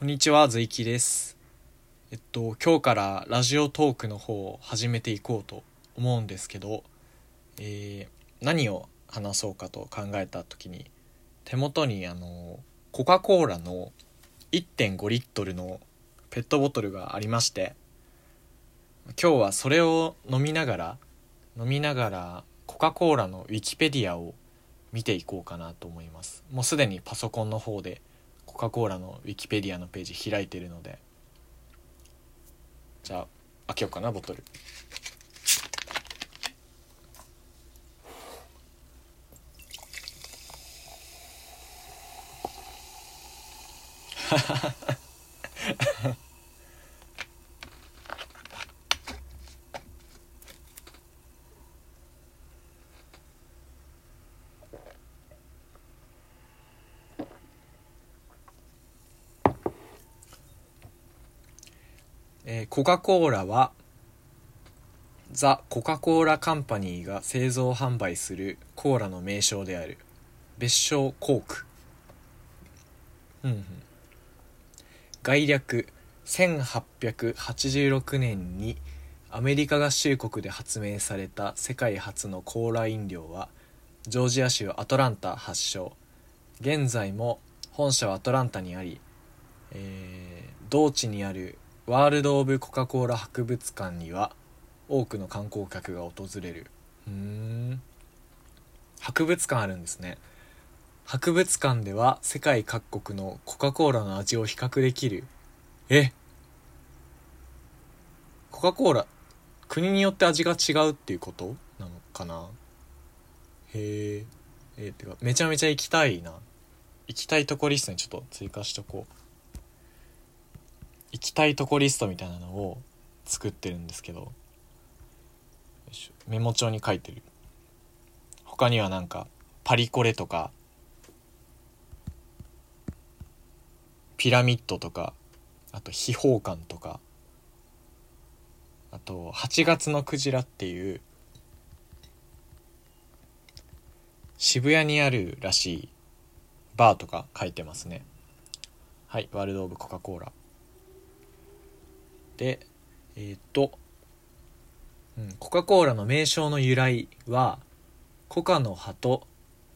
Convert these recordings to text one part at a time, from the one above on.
こんにちは、ずいきです。えっと、今日からラジオトークの方を始めていこうと思うんですけど、えー何を話そうかと考えた時に、手元にあの、コカ・コーラの1.5リットルのペットボトルがありまして、今日はそれを飲みながら、飲みながらコカ・コーラのウィキペディアを見ていこうかなと思います。もうすでにパソコンの方でコカ・コーラのウィキペディアのページ開いてるので。じゃあ開けようかなボトル。ハハハコカ・コーラはザ・コカ・コーラ・カンパニーが製造販売するコーラの名称である。別称コーク。うんうん。概略1886年にアメリカ合衆国で発明された世界初のコーラ飲料はジョージア州アトランタ発祥。現在も本社はアトランタにあり、えー同地にあるワールド・オブ・コカ・コーラ博物館には多くの観光客が訪れる。うーん。博物館あるんですね。博物館では世界各国のコカ・コーラの味を比較できる。え？コカ・コーラ国によって味が違うっていうこと？なのかな？へええーてかめちゃめちゃ行きたいな。行きたいとこリストにちょっと追加しとこう行きたいとこリストみたいなのを作ってるんですけどメモ帳に書いてる。他にはなんかパリコレとかピラミッドとかあと秘宝館とかあと8月のクジラっていう渋谷にあるらしいバーとか書いてますね。はいワールド・オブ・コカ・コーラ。でえーっと、うん、コカ・コーラの名称の由来はコカの葉と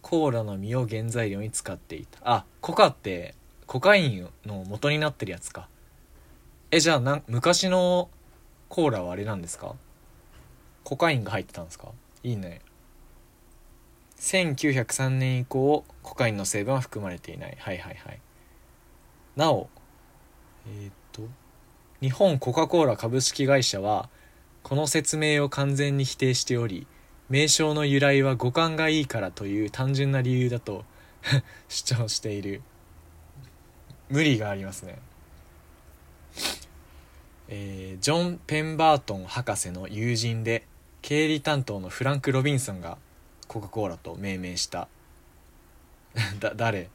コーラの実を原材料に使っていた。あコカってコカインの元になってるやつか。えじゃあな昔のコーラはあれなんですか？コカインが入ってたんですか？いいね。1903年以降コカインの成分は含まれていない。はいはいはい。なおえーっと日本コカ・コーラ株式会社はこの説明を完全に否定しており名称の由来は五感がいいからという単純な理由だと 主張している。無理がありますね。えージョン・ペンバートン博士の友人で経理担当のフランク・ロビンソンがコカ・コーラと命名した。だ誰？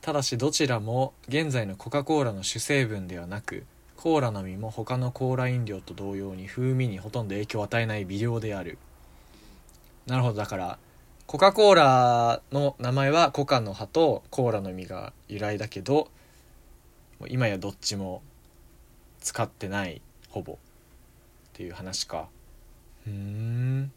ただしどちらも現在のコカ・コーラの主成分ではなくコーラの実も他のコーラ飲料と同様に風味にほとんど影響を与えない微量である。なるほど。だからコカ・コーラの名前はコカの葉とコーラの実が由来だけど今やどっちも使ってないほぼ。っていう話かうーん。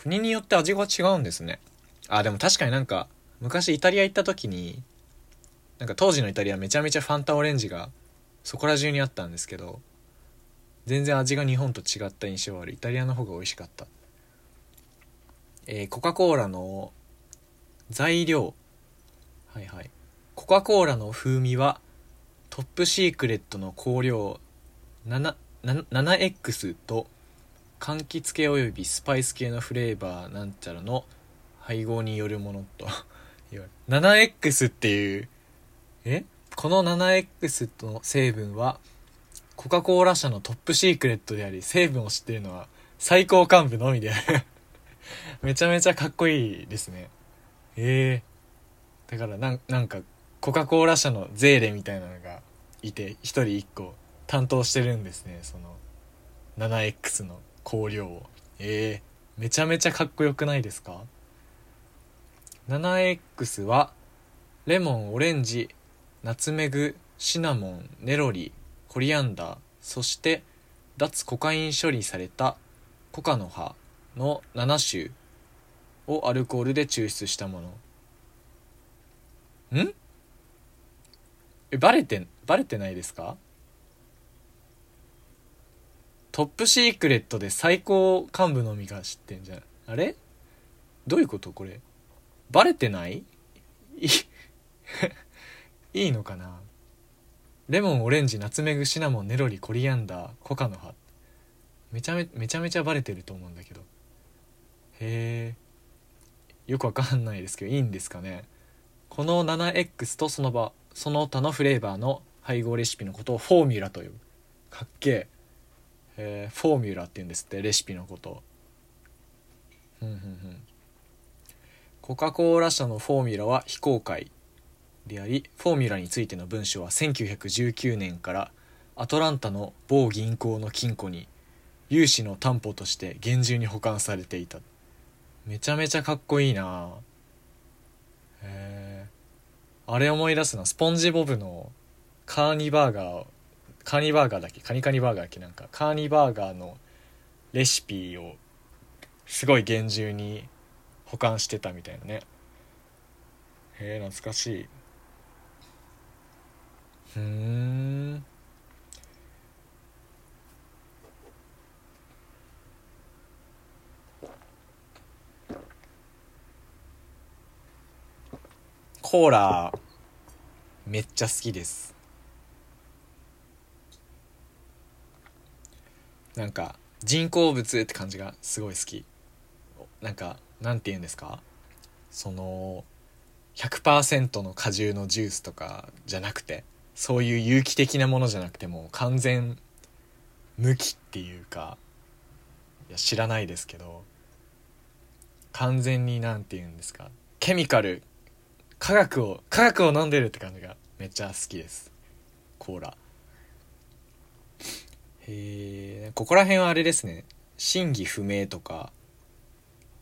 国によって味が違うんですね。あでも確かになんか昔イタリア行った時になんか当時のイタリアめちゃめちゃファンタオレンジがそこら中にあったんですけど全然味が日本と違った印象はある。イタリアの方が美味しかった。えーコカ・コーラの材料。はいはい。コカ・コーラの風味はトップシークレットの香料。7, 7 7X と柑橘系およびスパイス系のフレーバーなんちゃらの配合によるものと 7X っていうえ？この 7X の成分はコカ・コーラ社のトップシークレットであり成分を知ってるのは最高幹部のみである。めちゃめちゃかっこいいですね。ええだからなんなんかコカ・コーラ社のゼーレみたいなのがいて一人一個担当してるんですねその 7X の。香料ええめちゃめちゃかっこよくないですか？7X はレモンオレンジナツメグシナモンネロリコリアンダーそして脱コカイン処理されたコカの葉の7種をアルコールで抽出したもの。ん？えバレてバレてないですか？トップシークレットで最高幹部のみが知ってんじゃん。あれ？どういうことこれ？バレてない？い いいのかな？レモンオレンジナツメグシナモンネロリコリアンダーコカの葉。めちゃめめちゃめちゃバレてると思うんだけど。へえ。よくわかんないですけどいいんですかね？この 7X とその場その他のフレーバーの配合レシピのことをフォーミュラと呼ぶ。かっけえ。ー、フォーミュラって言うんですってレシピのこと。ふんふんふん。コカ・コーラ社のフォーミュラは非公開でありフォーミュラについての文書は1919年からアトランタの某銀行の金庫に融資の担保として厳重に保管されていた。めちゃめちゃかっこいいな。へえあれ思い出すな。スポンジボブのカーニバーガーカーニバーガーだっけ？カニカニバーガーだっけ？なんかカーニバーガーのレシピをすごい厳重に保管してたみたいなね。へえ懐かしい。ふん。コーラめっちゃ好きです。なんか人工物って感じがすごい好き。なんかなんて言うんですか？その100%の果汁のジュースとかじゃなくてそういう有機的なものじゃなくても完全無機っていうかいや知らないですけど完全に何て言うんですか？ケミカル科学を科学を飲んでるって感じがめっちゃ好きです。コーラ。えここら辺はあれですね。真偽不明とか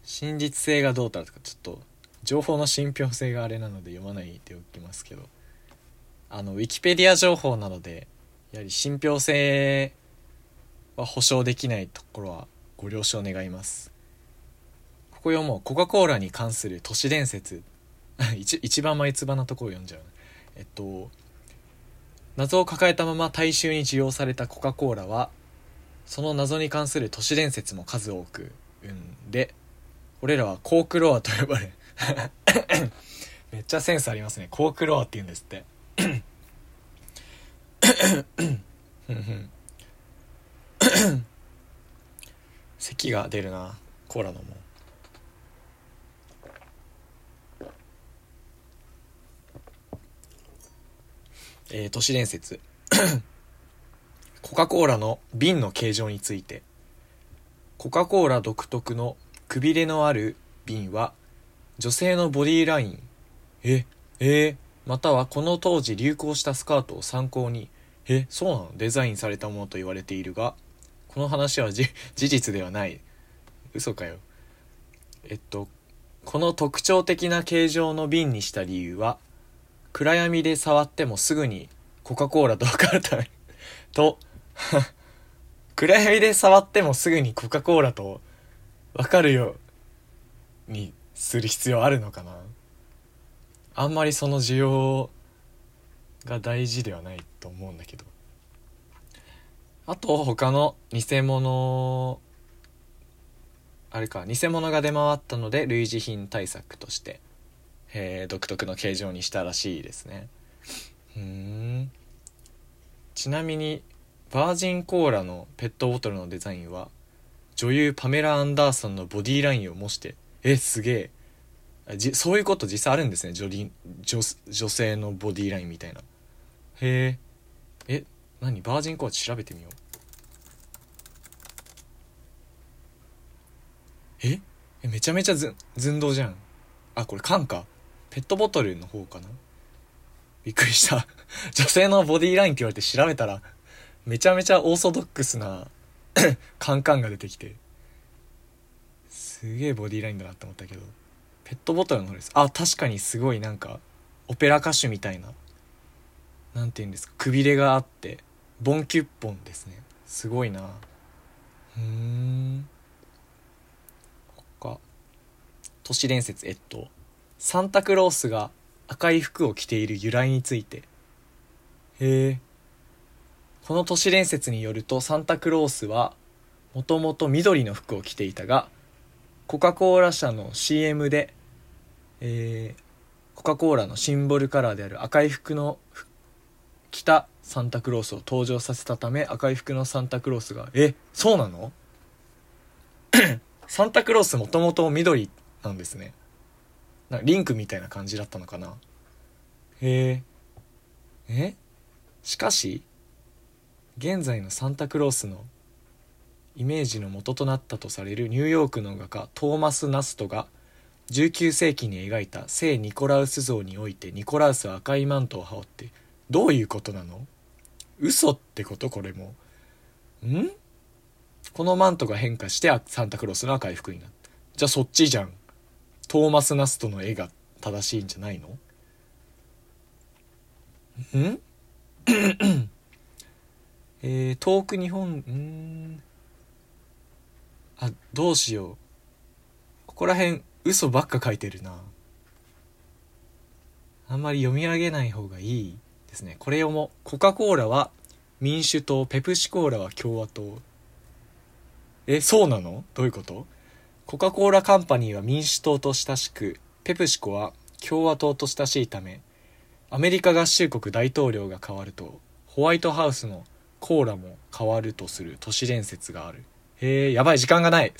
真実性がどうたらとかちょっと情報の信憑性があれなので読まないでおきますけど。あのウィキペディア情報なのでやはり信憑性は保証できないところはご了承願います。ここ読もう。コカ・コーラに関する都市伝説。一一番眉唾なところを読んじゃう。えっと謎を抱えたまま大衆に需要されたコカ・コーラはその謎に関する都市伝説も数多く生んで俺らはコークロアと呼ばれめっちゃセンスありますねコークロアって言うんですって咳が出るなコーラ飲もえー、都市伝説。コカ・コーラの瓶の形状について。コカ・コーラ独特のくびれのある瓶は女性のボディライン。ええー、またはこの当時流行したスカートを参考に。えそうなの？デザインされたものと言われているが。この話は事実ではない。嘘かよ。えっとこの特徴的な形状の瓶にした理由は暗闇で触ってもすぐにコカ・コーラと分かるためと。暗闇で触ってもすぐにコカ・コーラと分かるようにする必要あるのかな。あんまりその需要が大事ではないと思うんだけど。あと他の偽物あれか偽物が出回ったので類似品対策として、えー、独特の形状にしたらしいですね。うん。ちなみにバージンコーラのペットボトルのデザインは女優パメラ・アンダーソンのボディラインを模してえすげえ。じそういうこと実際あるんですね。女女女性のボディラインみたいな。へええ何？バージンコーチ調べてみよう。え？えめちゃめちゃず寸胴じゃん。あこれ缶か。ペットボトルの方かな？びっくりした。女性のボディラインって言われて調べたらめちゃめちゃオーソドックスな カンカンが出てきてすげえボディラインだなって思ったけどペットボトルの方です。あ確かにすごいなんかオペラ歌手みたいななんて言うんですかくびれがあってボンキュッポンですね。すごいな。うーん。他。都市伝説えっとサンタクロースが赤い服を着ている由来について。へえ。この都市伝説によるとサンタクロースはもともと緑の服を着ていたがコカ・コーラ社の CM で、えーコカ・コーラのシンボルカラーである赤い服の着たサンタクロースを登場させたため赤い服のサンタクロースがえそうなの？サンタクロースもともと緑なんですね。なリンクみたいな感じだったのかな？へええ？しかし現在のサンタクロースのイメージの元となったとされるニューヨークの画家トーマス・ナストが19世紀に描いた聖ニコラウス像においてニコラウスは赤いマントを羽織ってどういうことなの？嘘ってこと？これも。ん？このマントが変化してサンタクロースの赤い服になった。じゃあそっちじゃん。トーマス・ナストの絵が正しいんじゃないの？ん？えー、遠く日本んあどうしよう。ここら辺嘘ばっか書いてるな。あんまり読み上げない方がいいですね。これをもコカ・コーラは民主党ペプシコーラは共和党。えそうなの？どういうこと？コカ・コーラカンパニーは民主党と親しくペプシコは共和党と親しいためアメリカ合衆国大統領が変わるとホワイトハウスのコーラも変わるとする都市伝説がある。へえやばい時間がない。